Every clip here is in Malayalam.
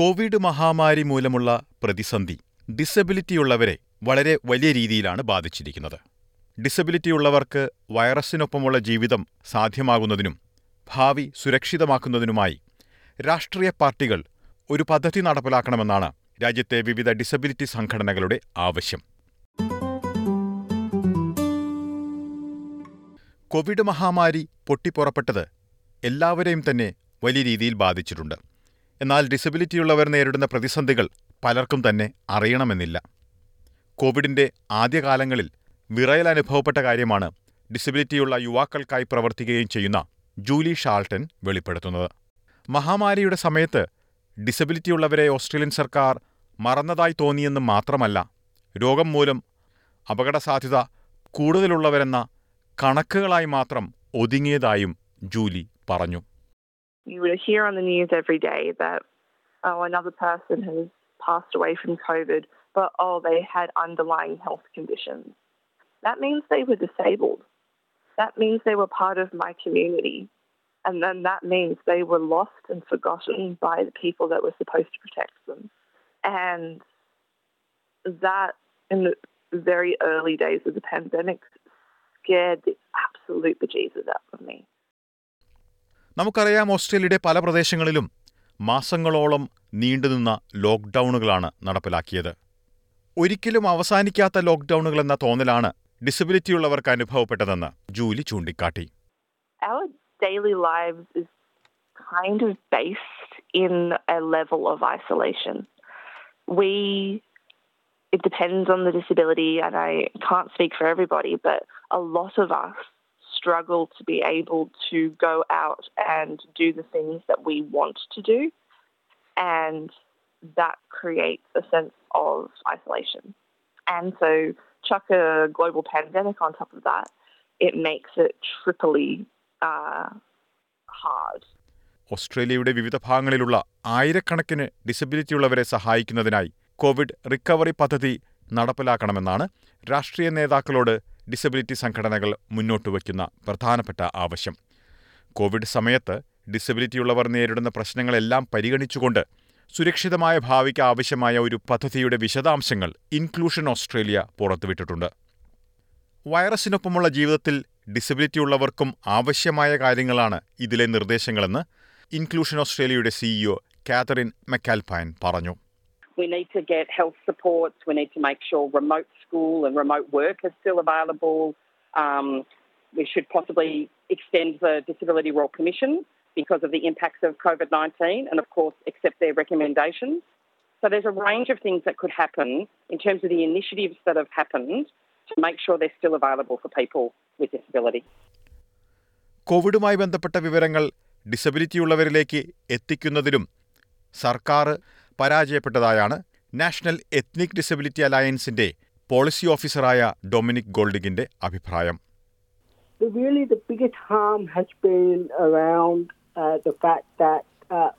കോവിഡ് മഹാമാരി മൂലമുള്ള പ്രതിസന്ധി ഡിസബിലിറ്റിയുള്ളവരെ വളരെ വലിയ രീതിയിലാണ് ബാധിച്ചിരിക്കുന്നത്. ഡിസബിലിറ്റിയുള്ളവർക്ക് വൈറസിനൊപ്പമുള്ള ജീവിതം സാധ്യമാകുന്നതിനും ഭാവി സുരക്ഷിതമാക്കുന്നതിനുമായി രാഷ്ട്രീയ പാർട്ടികൾ ഒരു പദ്ധതി നടപ്പിലാക്കണമെന്നാണ് രാജ്യത്തെ വിവിധ ഡിസബിലിറ്റി സംഘടനകളുടെ ആവശ്യം. കോവിഡ് മഹാമാരി പൊട്ടിപ്പുറപ്പെട്ടത് എല്ലാവരെയും തന്നെ വലിയ രീതിയിൽ ബാധിച്ചിട്ടുണ്ട്. എന്നാൽ ഡിസബിലിറ്റിയുള്ളവർ നേരിടുന്ന പ്രതിസന്ധികൾ പലർക്കും തന്നെ അറിയണമെന്നില്ല. കോവിഡിന്റെ ആദ്യകാലങ്ങളിൽ വിറയൽ അനുഭവപ്പെട്ട കാര്യമാണ് ഡിസബിലിറ്റിയുള്ള യുവാക്കൾക്കായി പ്രവർത്തിക്കുകയും ചെയ്യുന്ന ജൂലി ഷാൾട്ടൻ വെളിപ്പെടുത്തുന്നത്. മഹാമാരിയുടെ സമയത്ത് ഡിസബിലിറ്റിയുള്ളവരെ ഓസ്ട്രേലിയൻ സർക്കാർ മറന്നതായി തോന്നിയെന്ന് മാത്രമല്ല രോഗം മൂലം അപകടസാധ്യത കൂടുതലുള്ളവരെന്ന കണക്കുകളായി മാത്രം ഒതുങ്ങിയതായും ജൂലി പറഞ്ഞു. You would hear on the news every day that, oh, another person has passed away from COVID, but oh, they had underlying health conditions. That means they were disabled. That means they were part of my community. And then that means they were lost and forgotten by the people that were supposed to protect them. And that, in the very early days of the pandemic, scared the absolute bejesus out of me. നമുക്കറിയാം ഓസ്ട്രേലിയയുടെ പല പ്രദേശങ്ങളിലും മാസങ്ങളോളം നീണ്ടുനിന്ന ലോക്ക്ഡൗണുകളാണ് നടപ്പിലാക്കിയത് ഒരിക്കലും അവസാനിക്കാത്ത ലോക്ക്ഡൗണുകൾ എന്ന തോന്നലാണ് ഡിസബിലിറ്റിയുള്ളവർക്ക് അനുഭവപ്പെട്ടതെന്ന് ജൂലി ചൂണ്ടിക്കാട്ടി kind of based in a level of isolation. We, it depends on the disability, and I can't speak for everybody, but a lot of us struggle to be able to go out and do the things that we want to do. And that creates a sense of isolation. And so, chuck a global pandemic on top of that, it makes it triply uh, hard. ഓസ്ട്രേലിയയുടെ വിവിധ ഭാഗങ്ങളിലുള്ള ആയിരക്കണക്കിന് ഡിസബിലിറ്റി ഉള്ളവരെ സഹായിക്കുന്നതിനായി കോവിഡ് റിക്കവറി പദ്ധതി നടപ്പിലാക്കണമെന്നാണ് രാഷ്ട്രീയ നേതാക്കളോട് ഡിസബിലിറ്റി സംഘടനകൾ മുന്നോട്ട് വയ്ക്കുന്ന പ്രധാനപ്പെട്ട ആവശ്യം കോവിഡ് സമയത്ത് ഡിസബിലിറ്റിയുള്ളവർ നേരിടുന്ന പ്രശ്നങ്ങളെല്ലാം പരിഗണിച്ചുകൊണ്ട് സുരക്ഷിതമായ ഭാവിക്ക് ആവശ്യമായ ഒരു പദ്ധതിയുടെ വിശദാംശങ്ങൾ ഇൻക്ലൂഷൻ ഓസ്ട്രേലിയ പുറത്തുവിട്ടിട്ടുണ്ട് വൈറസിനൊപ്പമുള്ള ജീവിതത്തിൽ ഡിസബിലിറ്റി ഉള്ളവർക്കും ആവശ്യമായ കാര്യങ്ങളാണ് ഇതിലെ നിർദ്ദേശങ്ങളെന്ന് ഇൻക്ലൂഷൻ ഓസ്ട്രേലിയയുടെ സിഇഒ കാതറിൻ മെക്കാൽപൈൻ പറഞ്ഞു We need to get health supports. We need to make sure remote school and remote work is still available. Um, we should possibly extend the Disability Royal Commission because of the impacts of COVID 19 and, of course, accept their recommendations. So there's a range of things that could happen in terms of the initiatives that have happened to make sure they're still available for people with disability. കോവിഡുമായി ബന്ധപ്പെട്ട വിവരങ്ങൾ ഡിസബിലിറ്റിയുള്ളവരിലേക്ക് എത്തിക്കുന്നതിലും സർക്കാർ പരാജയപ്പെട്ടതായാണ് നാഷണൽ എത്നിക് ഡിസബിലിറ്റി അലയൻസിന്റെ പോളിസി ഓഫീസറായ ഡൊമിനിക് ഗോൾഡിഗിന്റെ അഭിപ്രായം the really the biggest harm has been around uh, the fact that uh,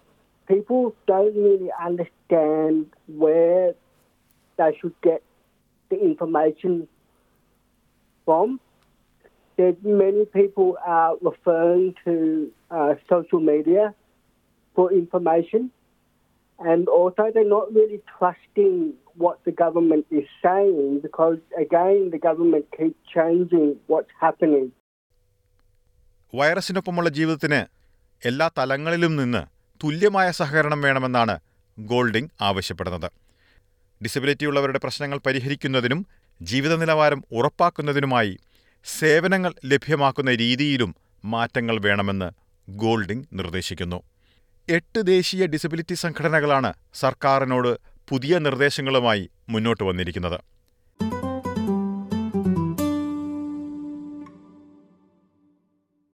people don't really understand where they should get the information from. There's many people are referring to uh, social media for information, and also they're not really trusting what the government is saying because again the government keeps changing what's happening. വൈറസിനൊപ്പമുള്ള ജീവിതത്തിന് എല്ലാ തലങ്ങളിലും നിന്ന് തുല്യമായ സഹകരണം വേണമെന്നാണ് ഗോൾഡിംഗ് ആവശ്യപ്പെടുന്നത്. ഡിസബിലിറ്റി ഉള്ളവരുടെ പ്രശ്നങ്ങൾ പരിഹരിക്കുന്നതിനും ജീവിത നിലവാരം ഉറപ്പാക്കുന്നതിനുമായി സേവനങ്ങൾ ലഭ്യമാക്കുന്ന രീതിയിലും മാറ്റങ്ങൾ വേണമെന്ന് ഗോൾഡിംഗ് നിർദ്ദേശിക്കുന്നു. എട്ട് ദേശീയ ഡിസബിലിറ്റി സംഘടനകളാണ് സർക്കാരിനോട് പുതിയ നിർദ്ദേശങ്ങളുമായി മുന്നോട്ട് വന്നിരിക്കുന്നത്.